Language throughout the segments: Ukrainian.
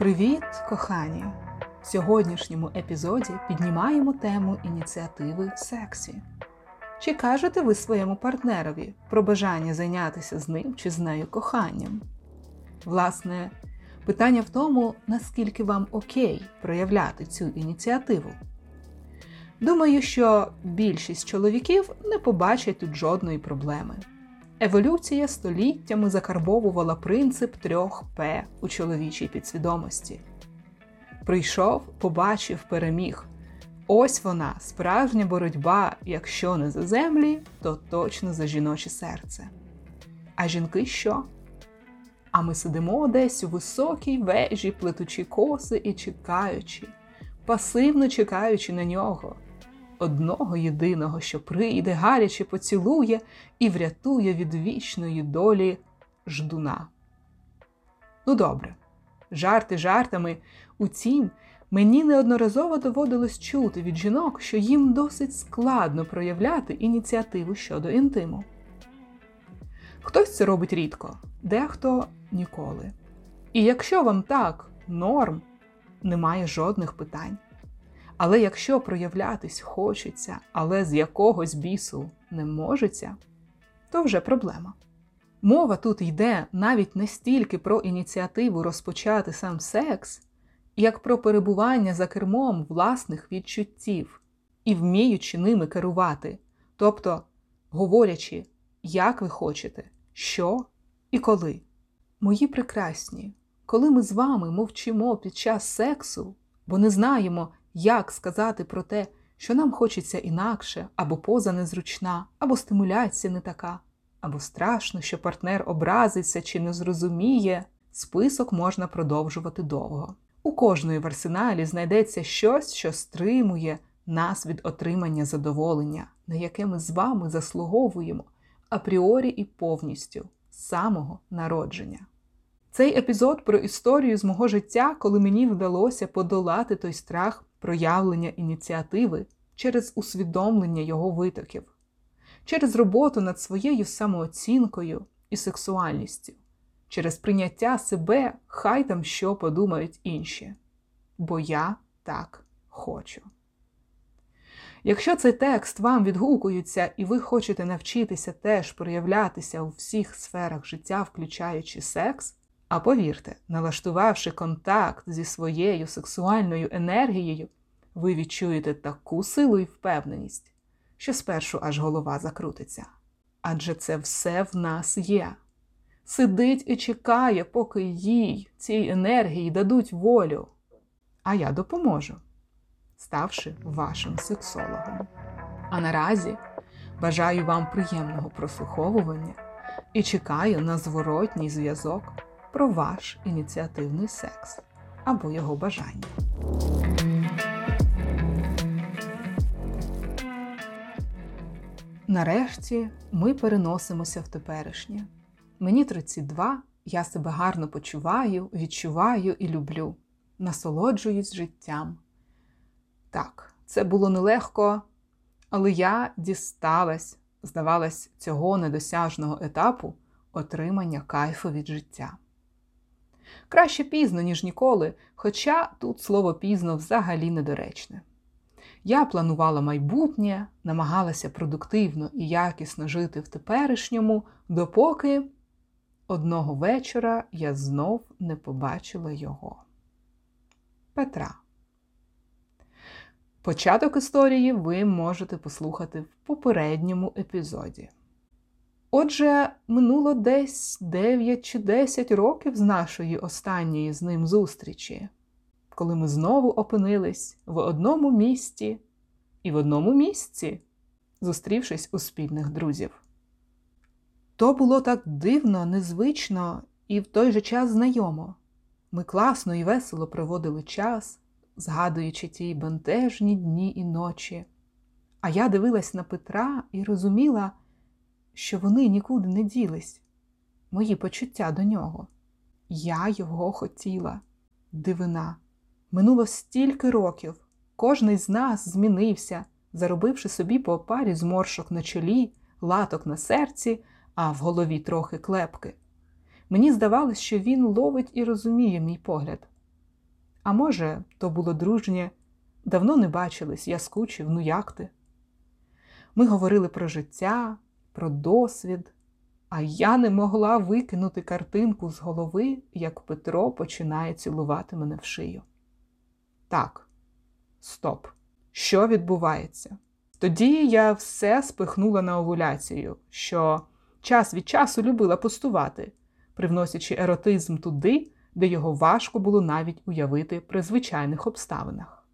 Привіт, кохані! В сьогоднішньому епізоді піднімаємо тему ініціативи в сексі. Чи кажете ви своєму партнерові про бажання зайнятися з ним чи з нею коханням? Власне, питання в тому, наскільки вам окей проявляти цю ініціативу. Думаю, що більшість чоловіків не побачать тут жодної проблеми. Еволюція століттями закарбовувала принцип трьох П у чоловічій підсвідомості. Прийшов, побачив, переміг. Ось вона, справжня боротьба, якщо не за землі, то точно за жіноче серце. А жінки що? А ми сидимо десь у високій вежі, плетучи коси і чекаючи, пасивно чекаючи на нього одного єдиного, що прийде, гаряче поцілує і врятує від вічної долі ждуна. Ну добре, жарти жартами. Утім, мені неодноразово доводилось чути від жінок, що їм досить складно проявляти ініціативу щодо інтиму. Хтось це робить рідко, дехто ніколи. І якщо вам так норм, немає жодних питань. Але якщо проявлятись хочеться, але з якогось бісу не можеться, то вже проблема. Мова тут йде навіть не стільки про ініціативу розпочати сам секс, як про перебування за кермом власних відчуттів і вміючи ними керувати, тобто говорячи, як ви хочете, що і коли. Мої прекрасні, коли ми з вами мовчимо під час сексу, бо не знаємо, як сказати про те, що нам хочеться інакше, або поза незручна, або стимуляція не така, або страшно, що партнер образиться чи не зрозуміє, список можна продовжувати довго. У кожної в арсеналі знайдеться щось, що стримує нас від отримання задоволення, на яке ми з вами заслуговуємо апріорі і повністю з самого народження. Цей епізод про історію з мого життя, коли мені вдалося подолати той страх проявлення ініціативи через усвідомлення його витоків, через роботу над своєю самооцінкою і сексуальністю, через прийняття себе, хай там що подумають інші. Бо я так хочу. Якщо цей текст вам відгукується і ви хочете навчитися теж проявлятися у всіх сферах життя, включаючи секс, а повірте, налаштувавши контакт зі своєю сексуальною енергією, ви відчуєте таку силу і впевненість, що спершу аж голова закрутиться. Адже це все в нас є. Сидить і чекає, поки їй, цій енергії, дадуть волю. А я допоможу, ставши вашим сексологом. А наразі бажаю вам приємного прослуховування і чекаю на зворотній зв'язок про ваш ініціативний секс або його бажання. Нарешті ми переносимося в теперішнє. Мені 32, я себе гарно почуваю, відчуваю і люблю, насолоджуюсь життям. Так, це було нелегко, але я дісталась, здавалось, цього недосяжного етапу отримання кайфу від життя. Краще пізно, ніж ніколи, хоча тут слово пізно взагалі недоречне. Я планувала майбутнє, намагалася продуктивно і якісно жити в теперішньому, допоки одного вечора я знов не побачила його. Петра. Початок історії ви можете послухати в попередньому епізоді. Отже, минуло десь 9 чи 10 років з нашої останньої з ним зустрічі, коли ми знову опинились в одному місті і в одному місці, зустрівшись у спільних друзів. То було так дивно, незвично і в той же час знайомо. Ми класно і весело проводили час, згадуючи ті бентежні дні і ночі. А я дивилась на Петра і розуміла, що вони нікуди не ділись, мої почуття до нього. Я його хотіла, дивина. Минуло стільки років, кожний з нас змінився, заробивши собі по парі зморшок на чолі, латок на серці, а в голові трохи клепки. Мені здавалось, що він ловить і розуміє мій погляд. А може, то було дружнє, давно не бачились, я скучив, ну як ти? Ми говорили про життя, про досвід, а я не могла викинути картинку з голови, як Петро починає цілувати мене в шию. Так, стоп. Що відбувається? Тоді я все спихнула на овуляцію, що час від часу любила пустувати, привносячи еротизм туди, де його важко було навіть уявити при звичайних обставинах.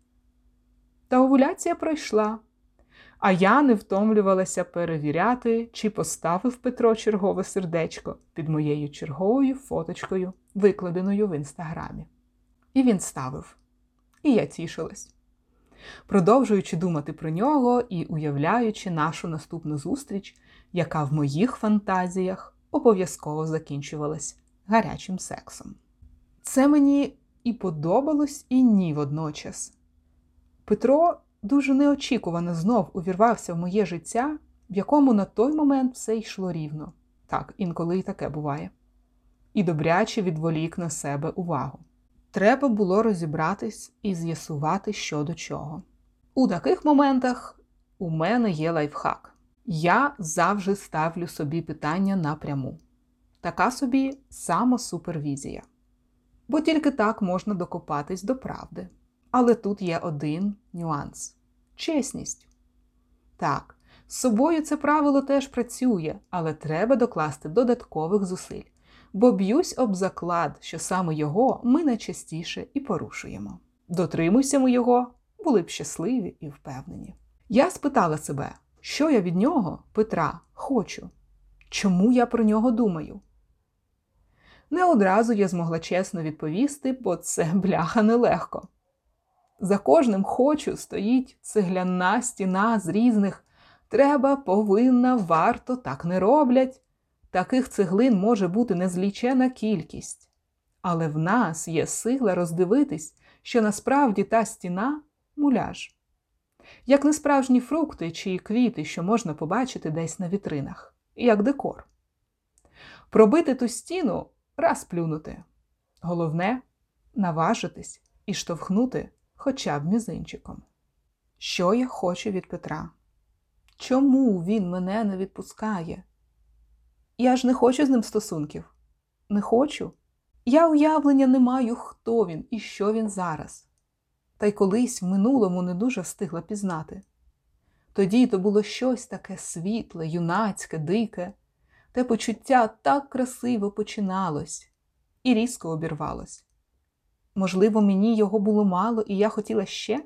Та овуляція пройшла, а я не втомлювалася перевіряти, чи поставив Петро чергове сердечко під моєю черговою фоточкою, викладеною в інстаграмі. І він ставив. І я тішилась. Продовжуючи думати про нього і уявляючи нашу наступну зустріч, яка в моїх фантазіях обов'язково закінчувалась гарячим сексом. Це мені і подобалось, і ні водночас. Петро дуже неочікувано знов увірвався в моє життя, в якому на той момент все йшло рівно. Так, інколи і таке буває. І добряче відволік на себе увагу. Треба було розібратись і з'ясувати, що до чого. У таких моментах у мене є лайфхак. Я завжди ставлю собі питання напряму. Така собі самосупервізія. Бо тільки так можна докопатись до правди. Але тут є один нюанс чесність. Так, з собою це правило теж працює, але треба докласти додаткових зусиль, бо б'юсь об заклад, що саме його ми найчастіше і порушуємо. Дотримуйся ми його, були б щасливі і впевнені. Я спитала себе, що я від нього, Петра, хочу, чому я про нього думаю. Не одразу я змогла чесно відповісти, бо це бляха нелегко. За кожним хочу стоїть цегляна стіна з різних треба, повинна, варто, так не роблять. Таких цеглин може бути незлічена кількість. Але в нас є сила роздивитись, що насправді та стіна муляж, як несправжні фрукти чи квіти, що можна побачити десь на вітринах, як декор. Пробити ту стіну раз плюнути. Головне наважитись і штовхнути хоча б мізинчиком. Що я хочу від Петра? Чому він мене не відпускає? Я ж не хочу з ним стосунків. Не хочу. Я уявлення не маю, хто він і що він зараз. Та й колись в минулому не дуже встигла пізнати. Тоді то було щось таке світле, юнацьке, дике, те почуття так красиво починалось і різко обірвалось. Можливо, мені його було мало, і я хотіла ще?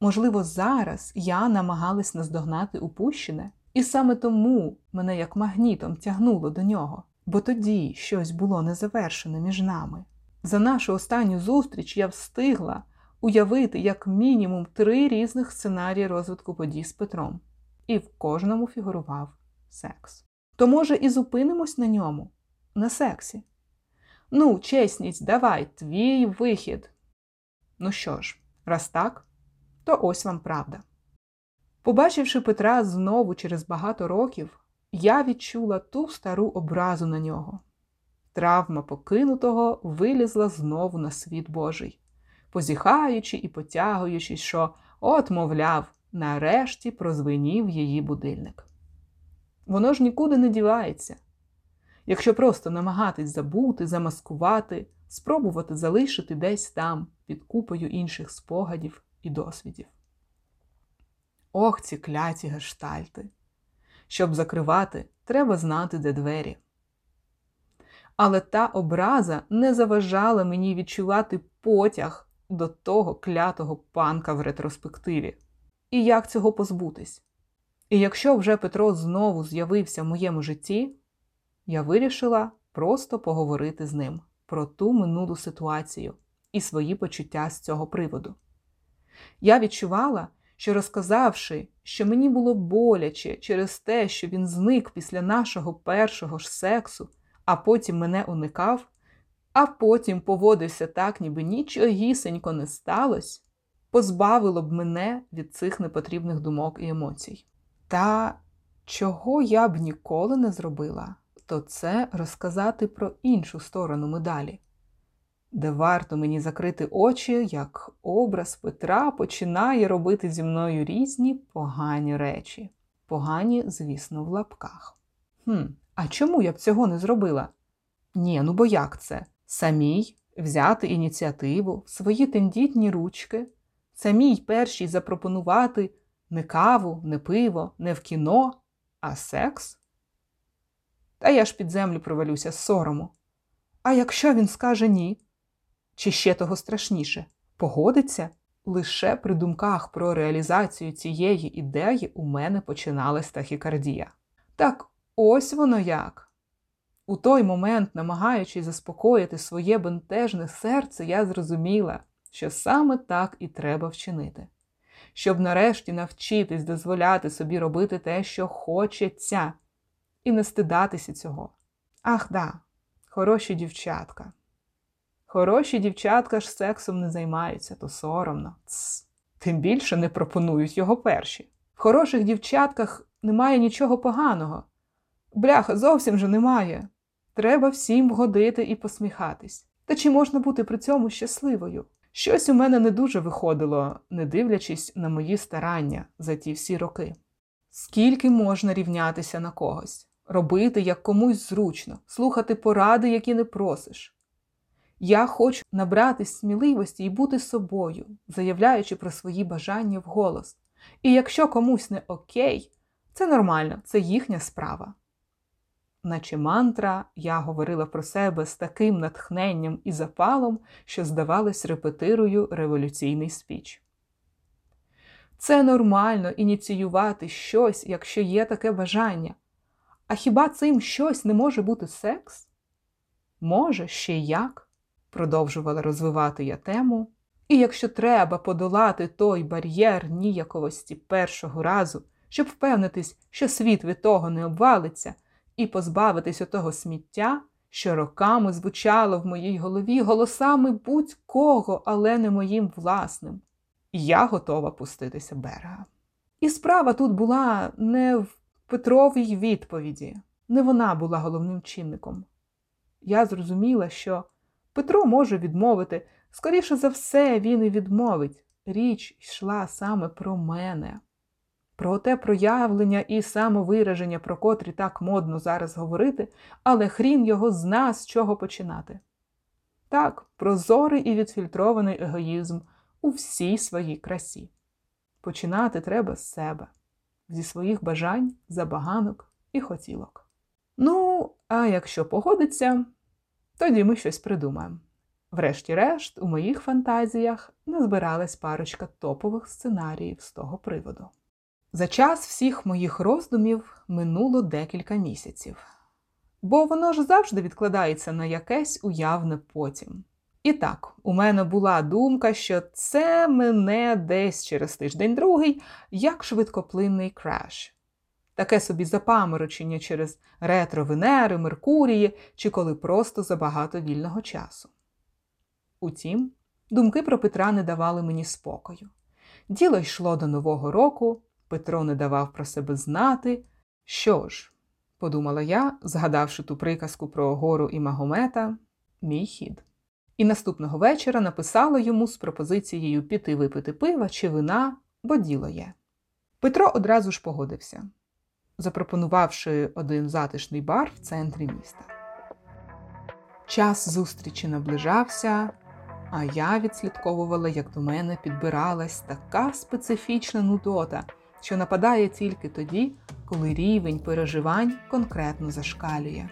Можливо, зараз я намагалась наздогнати упущене, і саме тому мене як магнітом тягнуло до нього, бо тоді щось було незавершене між нами. За нашу останню зустріч я встигла уявити як мінімум три різних сценарії розвитку подій з Петром, і в кожному фігурував секс. То, може, і зупинимось на ньому, на сексі. Ну, чесність, давай, твій вихід. Ну що ж, раз так, то ось вам правда. Побачивши Петра знову через багато років, я відчула ту стару образу на нього. Травма покинутого вилізла знову на світ Божий, позіхаючи і потягуючись, що, от, мовляв, нарешті прозвенів її будильник. Воно ж нікуди не дівається. Якщо просто намагатись забути, замаскувати, спробувати залишити десь там під купою інших спогадів і досвідів. Ох, ці кляті гештальти! Щоб закривати, треба знати, де двері. Але та образа не заважала мені відчувати потяг до того клятого панка в ретроспективі. І як цього позбутись? І якщо вже Петро знову з'явився в моєму житті, я вирішила просто поговорити з ним про ту минулу ситуацію і свої почуття з цього приводу. Я відчувала, що розказавши, що мені було боляче через те, що він зник після нашого першого ж сексу, а потім мене уникав, а потім поводився так, ніби нічогісенько не сталося, позбавило б мене від цих непотрібних думок і емоцій. Та чого я б ніколи не зробила, то це розказати про іншу сторону медалі. де варто мені закрити очі, як образ Петра починає робити зі мною різні погані речі. Погані, звісно, в лапках. Хм, а чому я б цього не зробила? Ні, ну бо як це? Самій взяти ініціативу свої тендітні ручки, самій першій запропонувати не каву, не пиво, не в кіно, а секс? Та я ж під землю провалюся з сорому. А якщо він скаже ні? Чи ще того страшніше, погодиться? Лише при думках про реалізацію цієї ідеї у мене починалась тахікардія. Так ось воно як. У той момент, намагаючись заспокоїти своє бентежне серце, я зрозуміла, що саме так і треба вчинити, щоб нарешті навчитись дозволяти собі робити те, що хочеться, і не стидатися цього. Ах да, хороші дівчатка. Хороші дівчатка ж сексом не займаються, то соромно. Цс. Тим більше не пропонують його перші. В хороших дівчатках немає нічого поганого. Бляха, зовсім же немає. Треба всім вгодити і посміхатись. Та чи можна бути при цьому щасливою? Щось у мене не дуже виходило, не дивлячись на мої старання за ті всі роки. Скільки можна рівнятися на когось, робити як комусь зручно, слухати поради, які не просиш. Я хочу набрати сміливості і бути собою, заявляючи про свої бажання вголос. І якщо комусь не окей, це нормально, це їхня справа. Наче мантра, я говорила про себе з таким натхненням і запалом, що, здавалось, репетирую революційний спіч. Це нормально ініціювати щось, якщо є таке бажання. А хіба цим щось не може бути секс? Може, ще як? продовжувала розвивати я тему. І якщо треба подолати той бар'єр ніяковості першого разу, щоб впевнитись, що світ від того не обвалиться, і позбавитись отого сміття, що роками звучало в моїй голові голосами будь-кого, але не моїм власним, я готова пуститися берега. І справа тут була не в Петровій відповіді, не вона була головним чинником. Я зрозуміла, що Петро може відмовити, скоріше за все, він і відмовить. Річ йшла саме про мене, про те проявлення і самовираження, про котрі так модно зараз говорити, але хрін його зна, з чого починати. Так, прозорий і відфільтрований егоїзм у всій своїй красі. Починати треба з себе, зі своїх бажань, забаганок і хотілок. Ну, а якщо погодиться, тоді ми щось придумаємо. Врешті-решт, у моїх фантазіях назбиралась парочка топових сценаріїв з того приводу. За час всіх моїх роздумів минуло декілька місяців, бо воно ж завжди відкладається на якесь уявне потім. І так, у мене була думка, що це мене десь через тиждень другий як швидкоплинний краш. Таке собі запаморочення через ретро Венери, Меркурії чи коли просто забагато вільного часу. Утім, думки про Петра не давали мені спокою. Діло йшло до Нового року, Петро не давав про себе знати. Що ж, подумала я, згадавши ту приказку про гору і Магомета, мій хід. І наступного вечора написала йому з пропозицією піти випити пива чи вина, бо діло є. Петро одразу ж погодився, запропонувавши один затишний бар в центрі міста. Час зустрічі наближався, а я відслідковувала, як до мене підбиралась така специфічна нудота, що нападає тільки тоді, коли рівень переживань конкретно зашкалює.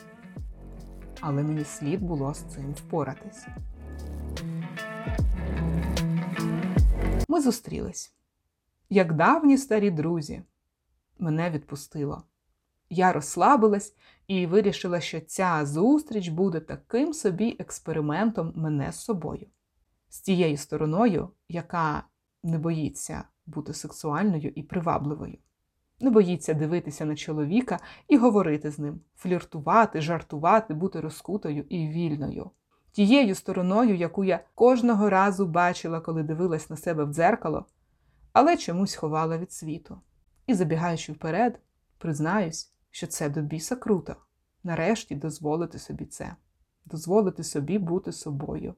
Але мені слід було з цим впоратись. Ми зустрілись. Як давні старі друзі, мене відпустило. Я розслабилась і вирішила, що ця зустріч буде таким собі експериментом мене з собою, з тією стороною, яка не боїться бути сексуальною і привабливою, не боїться дивитися на чоловіка і говорити з ним, фліртувати, жартувати, бути розкутою і вільною. Тією стороною, яку я кожного разу бачила, коли дивилась на себе в дзеркало, але чомусь ховала від світу. І, забігаючи вперед, признаюсь, що це до біса круто. Нарешті дозволити собі це, дозволити собі бути собою.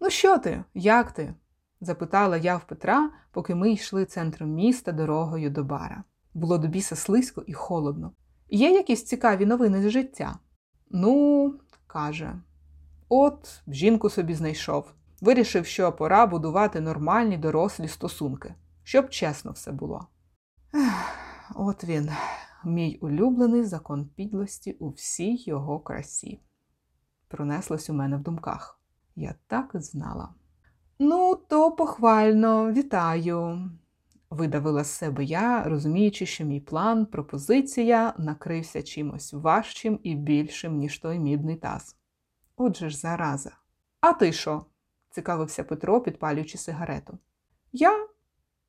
Ну, що ти? Як ти? запитала я в Петра, поки ми йшли центром міста дорогою до бара. Було до біса слизько і холодно. Є якісь цікаві новини з життя? Ну, каже, от жінку собі знайшов. Вирішив, що пора будувати нормальні дорослі стосунки, щоб чесно все було. Ех, От він, мій улюблений закон підлості у всій його красі. Пронеслось у мене в думках. Я так і знала. Ну, то похвально, вітаю, видавила з себе я, розуміючи, що мій план, пропозиція накрився чимось важчим і більшим, ніж той мідний таз. Отже ж, зараза. А ти що? цікавився Петро, підпалюючи сигарету. Я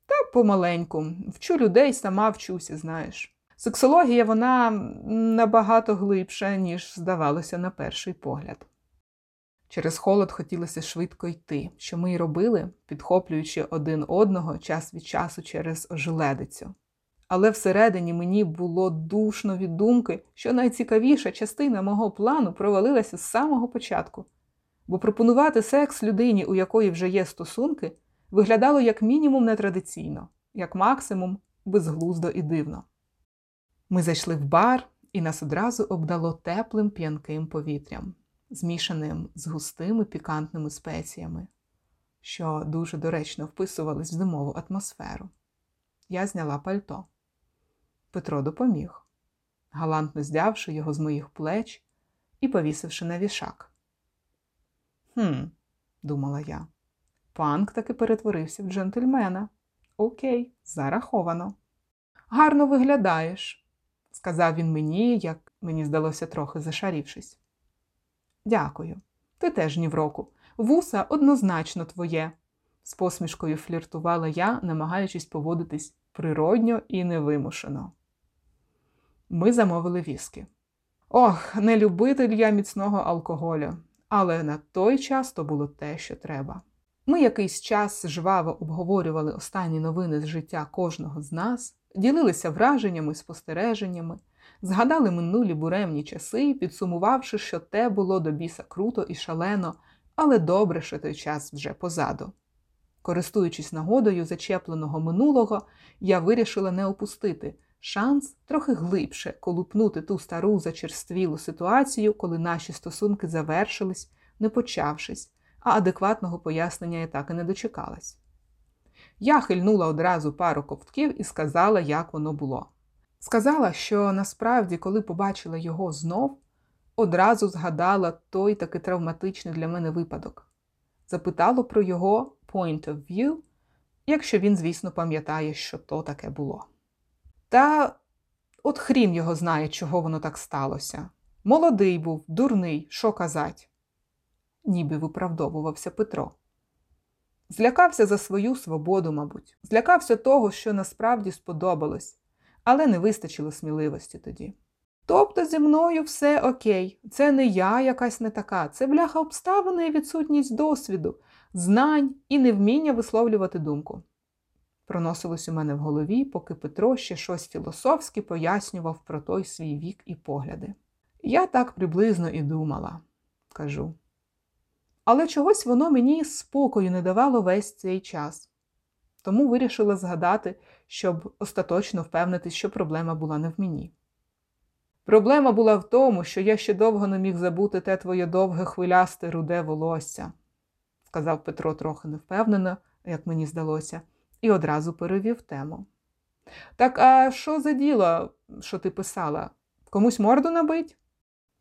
та помаленьку, вчу людей, сама вчуся, знаєш. Сексологія вона набагато глибша, ніж здавалося на перший погляд. Через холод хотілося швидко йти, що ми й робили, підхоплюючи один одного час від часу через ожеледицю. Але всередині мені було душно від думки, що найцікавіша частина мого плану провалилася з самого початку, бо пропонувати секс людині, у якої вже є стосунки, виглядало як мінімум нетрадиційно, як максимум безглуздо і дивно. Ми зайшли в бар, і нас одразу обдало теплим п'янким повітрям, змішаним з густими пікантними спеціями, що дуже доречно вписувались в зимову атмосферу. Я зняла пальто. Петро допоміг, галантно здявши його з моїх плеч і повісивши на вішак. Хм, думала я. Панк таки перетворився в джентльмена. Окей, зараховано. Гарно виглядаєш, сказав він мені, як мені здалося трохи зашарівшись. Дякую. Ти теж ні в року. Вуса однозначно твоє, з посмішкою фліртувала я, намагаючись поводитись природньо і невимушено. Ми замовили віскі. Ох, не любитель я міцного алкоголю, але на той час то було те, що треба. Ми якийсь час жваво обговорювали останні новини з життя кожного з нас, ділилися враженнями, спостереженнями, згадали минулі буремні часи, підсумувавши, що те було до біса круто і шалено, але добре, що той час вже позаду. Користуючись нагодою зачепленого минулого, я вирішила не опустити шанс трохи глибше колупнути ту стару зачерствілу ситуацію, коли наші стосунки завершились, не почавшись, а адекватного пояснення я так і не дочекалась. Я хильнула одразу пару ковтків і сказала, як воно було. Сказала, що насправді, коли побачила його знов, одразу згадала той таки травматичний для мене випадок. Запитала про його point of view, якщо він, звісно, пам'ятає, що то таке було. Та от хрін його знає, чого воно так сталося. Молодий був, дурний, що казать, ніби виправдовувався Петро. Злякався за свою свободу, мабуть, злякався того, що насправді сподобалось, але не вистачило сміливості тоді. Тобто зі мною все окей, це не я якась не така, це бляха обставини і відсутність досвіду, знань і невміння висловлювати думку. Проносилось у мене в голові, поки Петро ще щось філософське пояснював про той свій вік і погляди. Я так приблизно і думала, кажу. Але чогось воно мені спокою не давало весь цей час. Тому вирішила згадати, щоб остаточно впевнитись, що проблема була не в мені. Проблема була в тому, що я ще довго не міг забути те твоє довге хвилясте руде волосся, сказав Петро трохи невпевнено, як мені здалося, і одразу перевів тему. Так, а що за діло, що ти писала? Комусь морду набить?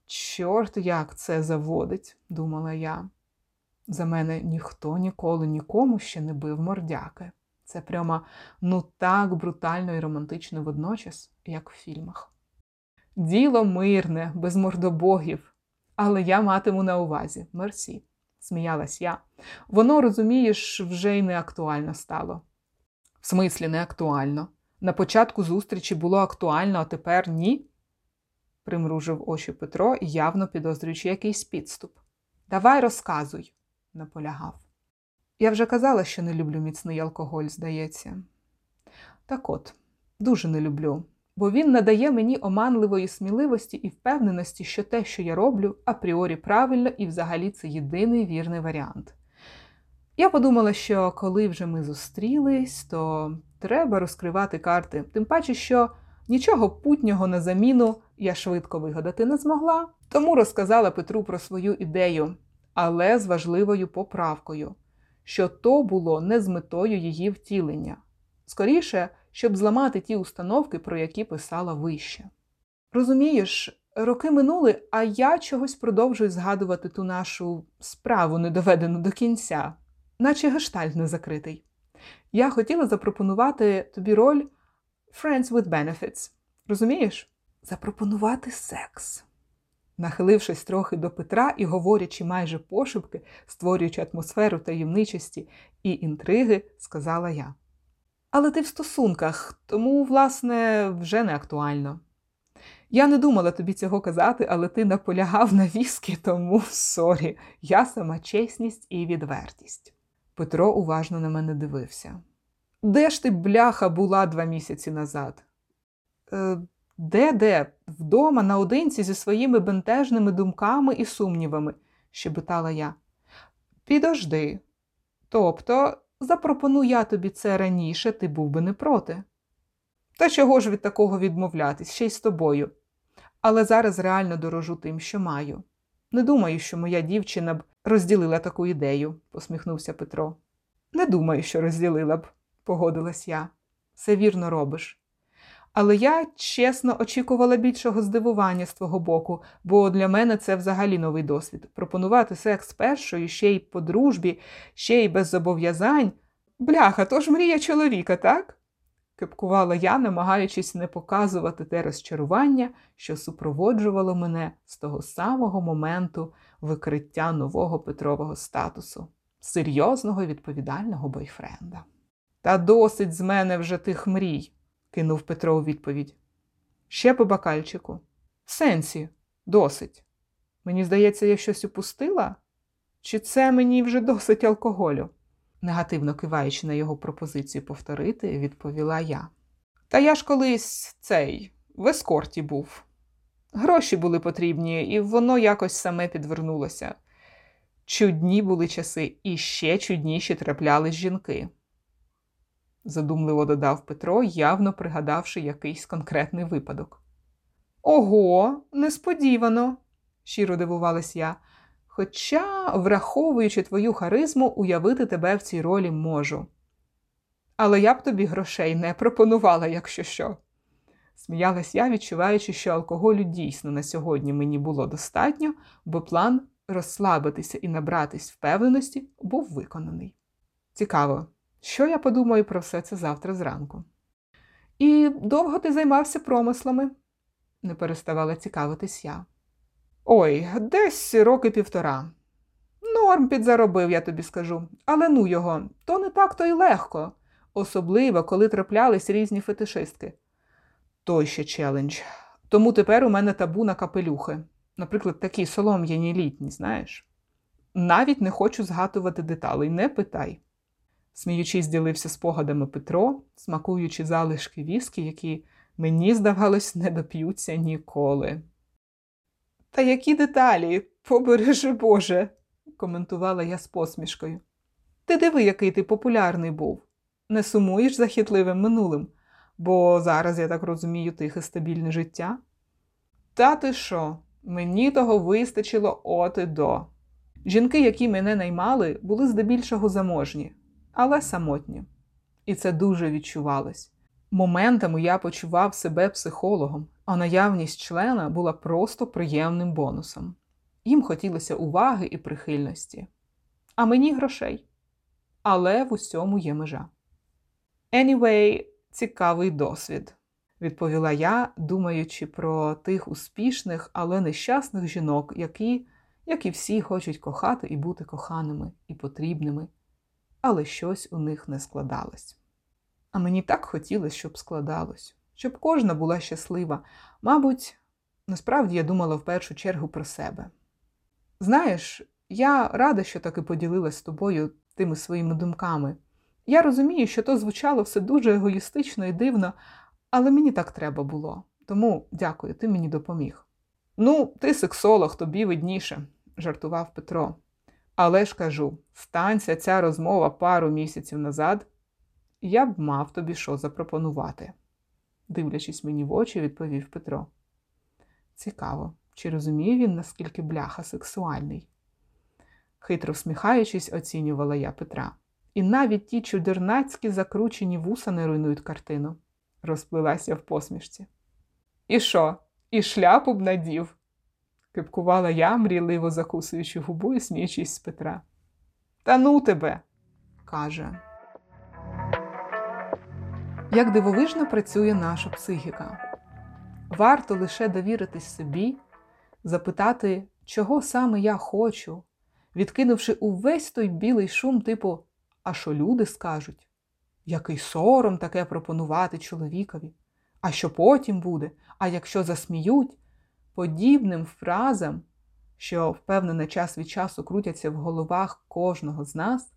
Чорт, як це заводить, думала я. За мене ніхто ніколи нікому ще не бив мордяки. Це прямо ну так брутально і романтично водночас, як в фільмах. Діло мирне, без мордобогів, але я матиму на увазі мерсі, сміялась я. Воно, розумієш, вже й не актуально стало. В смислі, не актуально. На початку зустрічі було актуально, а тепер ні? примружив очі Петро, явно підозрюючи якийсь підступ. Давай розказуй, наполягав. Я вже казала, що не люблю міцний алкоголь, здається. Так от, дуже не люблю, бо він надає мені оманливої сміливості і впевненості, що те, що я роблю, апріорі правильно і взагалі це єдиний вірний варіант. Я подумала, що коли вже ми зустрілись, то треба розкривати карти, тим паче, що нічого путнього на заміну я швидко вигадати не змогла, тому розказала Петру про свою ідею, але з важливою поправкою, що то було не з метою її втілення, скоріше, щоб зламати ті установки, про які писала вище. Розумієш, роки минули, а я чогось продовжую згадувати ту нашу справу, недоведену до кінця, наче гештальт не закритий. Я хотіла запропонувати тобі роль Friends with Benefits. Розумієш? Запропонувати секс. Нахилившись трохи до Петра і говорячи майже пошепки, створюючи атмосферу таємничості і інтриги, сказала я. Але ти в стосунках, тому, власне, вже не актуально. Я не думала тобі цього казати, але ти наполягав на віскі, тому сорі, я сама чесність і відвертість. Петро уважно на мене дивився. Де ж ти, бляха, була два місяці назад? Де де? Вдома, наодинці зі своїми бентежними думками і сумнівами, щебетала я. Підожди. Тобто, запропоную я тобі це раніше, ти був би не проти. Та чого ж від такого відмовлятись, ще й з тобою. Але зараз реально дорожу тим, що маю. Не думаю, що моя дівчина б розділила таку ідею, посміхнувся Петро. Не думаю, що розділила б, погодилась я. Все вірно робиш. Але я чесно очікувала більшого здивування з твого боку, бо для мене це взагалі новий досвід. Пропонувати секс першою, ще й по дружбі, ще й без зобов'язань. Бляха, то ж мрія чоловіка, так? Кипкувала я, намагаючись не показувати те розчарування, що супроводжувало мене з того самого моменту викриття нового Петрового статусу, серйозного і відповідального бойфренда. Та досить з мене вже тих мрій, кинув Петро у відповідь. Ще по бакальчику. В сенсі, досить. Мені здається, я щось упустила? Чи це мені вже досить алкоголю? Негативно киваючи на його пропозицію повторити, відповіла я. Та я ж колись цей в ескорті був. Гроші були потрібні, і воно якось саме підвернулося. Чудні були часи, і ще чудніші траплялись жінки, задумливо додав Петро, явно пригадавши якийсь конкретний випадок. Ого, несподівано, щиро дивувалась я. Хоча, враховуючи твою харизму, уявити тебе в цій ролі можу. Але я б тобі грошей не пропонувала, якщо що. Сміялась я, відчуваючи, що алкоголю дійсно на сьогодні мені було достатньо, бо план розслабитися і набратись впевненості був виконаний. Цікаво, що я подумаю про все це завтра зранку. І довго ти займався промислами? не переставала цікавитись я. Ой, десь роки півтора. Норм підзаробив, я тобі скажу. Але ну його, то не так то й легко, особливо, коли траплялись різні фетишистки. Той ще челендж. Тому тепер у мене табу на капелюхи. Наприклад, такі солом'яні літні, знаєш. Навіть не хочу згадувати деталей, не питай. Сміючись, ділився спогадами Петро, смакуючи залишки віскі, які, мені здавалось, не доп'ються ніколи. Та які деталі, побережи Боже, коментувала я з посмішкою. Ти диви, який ти популярний був. Не сумуєш за хитливим минулим, бо зараз, я так розумію, тихе стабільне життя. Та ти що? Мені того вистачило от і до. Жінки, які мене наймали, були здебільшого заможні, але самотні. І це дуже відчувалось. Моментами я почував себе психологом, а наявність члена була просто приємним бонусом. Їм хотілося уваги і прихильності, а мені грошей. Але в усьому є межа. Anyway, цікавий досвід, відповіла я, думаючи про тих успішних, але нещасних жінок, які, як і всі, хочуть кохати і бути коханими і потрібними, але щось у них не складалось. А мені так хотілося, щоб складалось, щоб кожна була щаслива. Мабуть, насправді я думала в першу чергу про себе. Знаєш, я рада, що таки поділилась з тобою тими своїми думками. Я розумію, що то звучало все дуже егоїстично і дивно, але мені так треба було. Тому дякую, ти мені допоміг. Ну, ти сексолог, тобі видніше, жартував Петро. Але ж кажу, станься ця розмова пару місяців назад, я б мав тобі що запропонувати, дивлячись мені в очі, відповів Петро. Цікаво, чи розуміє він, наскільки бляха сексуальний? Хитро всміхаючись, оцінювала я Петра. І навіть ті чудернацькі закручені вуса не руйнують картину, розплилася в посмішці. І що? І шляпу б надів? кипкувала я, мрійливо закусуючи губу і сміючись з Петра. Та ну тебе, каже. Як дивовижно працює наша психіка. Варто лише довіритись собі, запитати, чого саме я хочу, відкинувши увесь той білий шум, типу, а що люди скажуть? Який сором таке пропонувати чоловікові? А що потім буде? А якщо засміють? Подібним фразам, що впевнений час від часу крутяться в головах кожного з нас,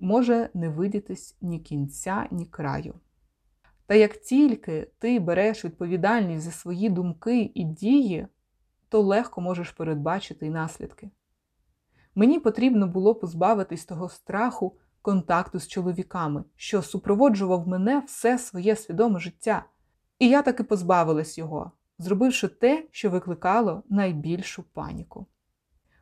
може не видітись ні кінця, ні краю. Та як тільки ти береш відповідальність за свої думки і дії, то легко можеш передбачити й наслідки. Мені потрібно було позбавитись того страху контакту з чоловіками, що супроводжував мене все своє свідоме життя, і я таки позбавилась його, зробивши те, що викликало найбільшу паніку.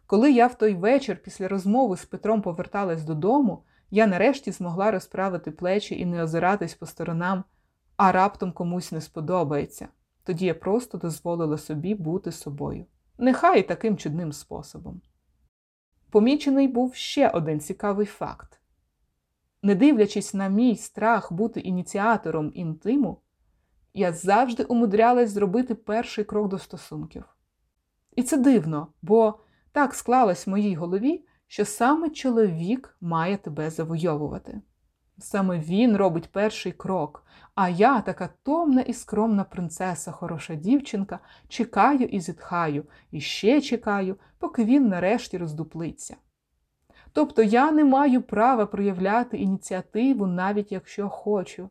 Коли я в той вечір після розмови з Петром поверталась додому, я нарешті змогла розправити плечі і не озиратись по сторонам, а раптом комусь не сподобається. Тоді я просто дозволила собі бути собою. Нехай і таким чудним способом. Помічений був ще один цікавий факт. Не дивлячись на мій страх бути ініціатором інтиму, я завжди умудрялась зробити перший крок до стосунків. І це дивно, бо так склалось в моїй голові, що саме чоловік має тебе завойовувати. Саме він робить перший крок, а я, така томна і скромна принцеса, хороша дівчинка, чекаю і зітхаю, і ще чекаю, поки він нарешті роздуплиться. Тобто я не маю права проявляти ініціативу, навіть якщо хочу,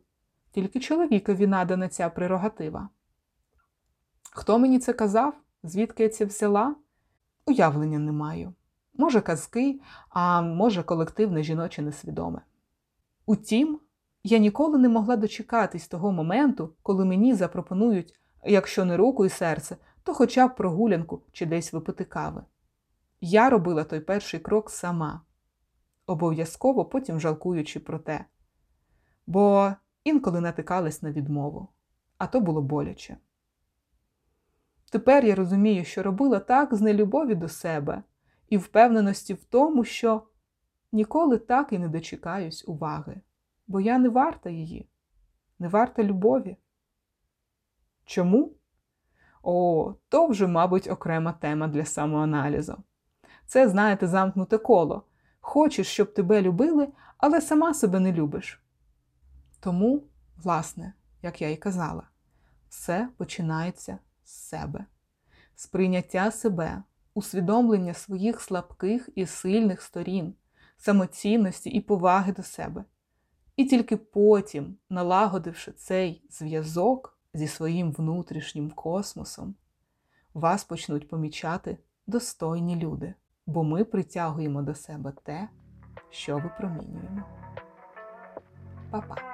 тільки чоловікові надана ця прерогатива. Хто мені це казав? Звідки я це взяла? Уявлення не маю. Може, казки, а може, колективне жіноче несвідоме. Утім, я ніколи не могла дочекатись того моменту, коли мені запропонують, якщо не руку і серце, то хоча б прогулянку чи десь випити кави. Я робила той перший крок сама, обов'язково потім жалкуючи про те, бо інколи натикалась на відмову, а то було боляче. Тепер я розумію, що робила так з нелюбові до себе і впевненості в тому, що ніколи так і не дочекаюсь уваги, бо я не варта її, не варта любові. Чому? О, то вже, мабуть, окрема тема для самоаналізу. Це, знаєте, замкнуте коло. Хочеш, щоб тебе любили, але сама себе не любиш. Тому, власне, як я і казала, все починається з себе, сприйняття себе, усвідомлення своїх слабких і сильних сторін, самоцінності і поваги до себе. І тільки потім, налагодивши цей зв'язок зі своїм внутрішнім космосом, вас почнуть помічати достойні люди, бо ми притягуємо до себе те, що випромінюємо. Па-па!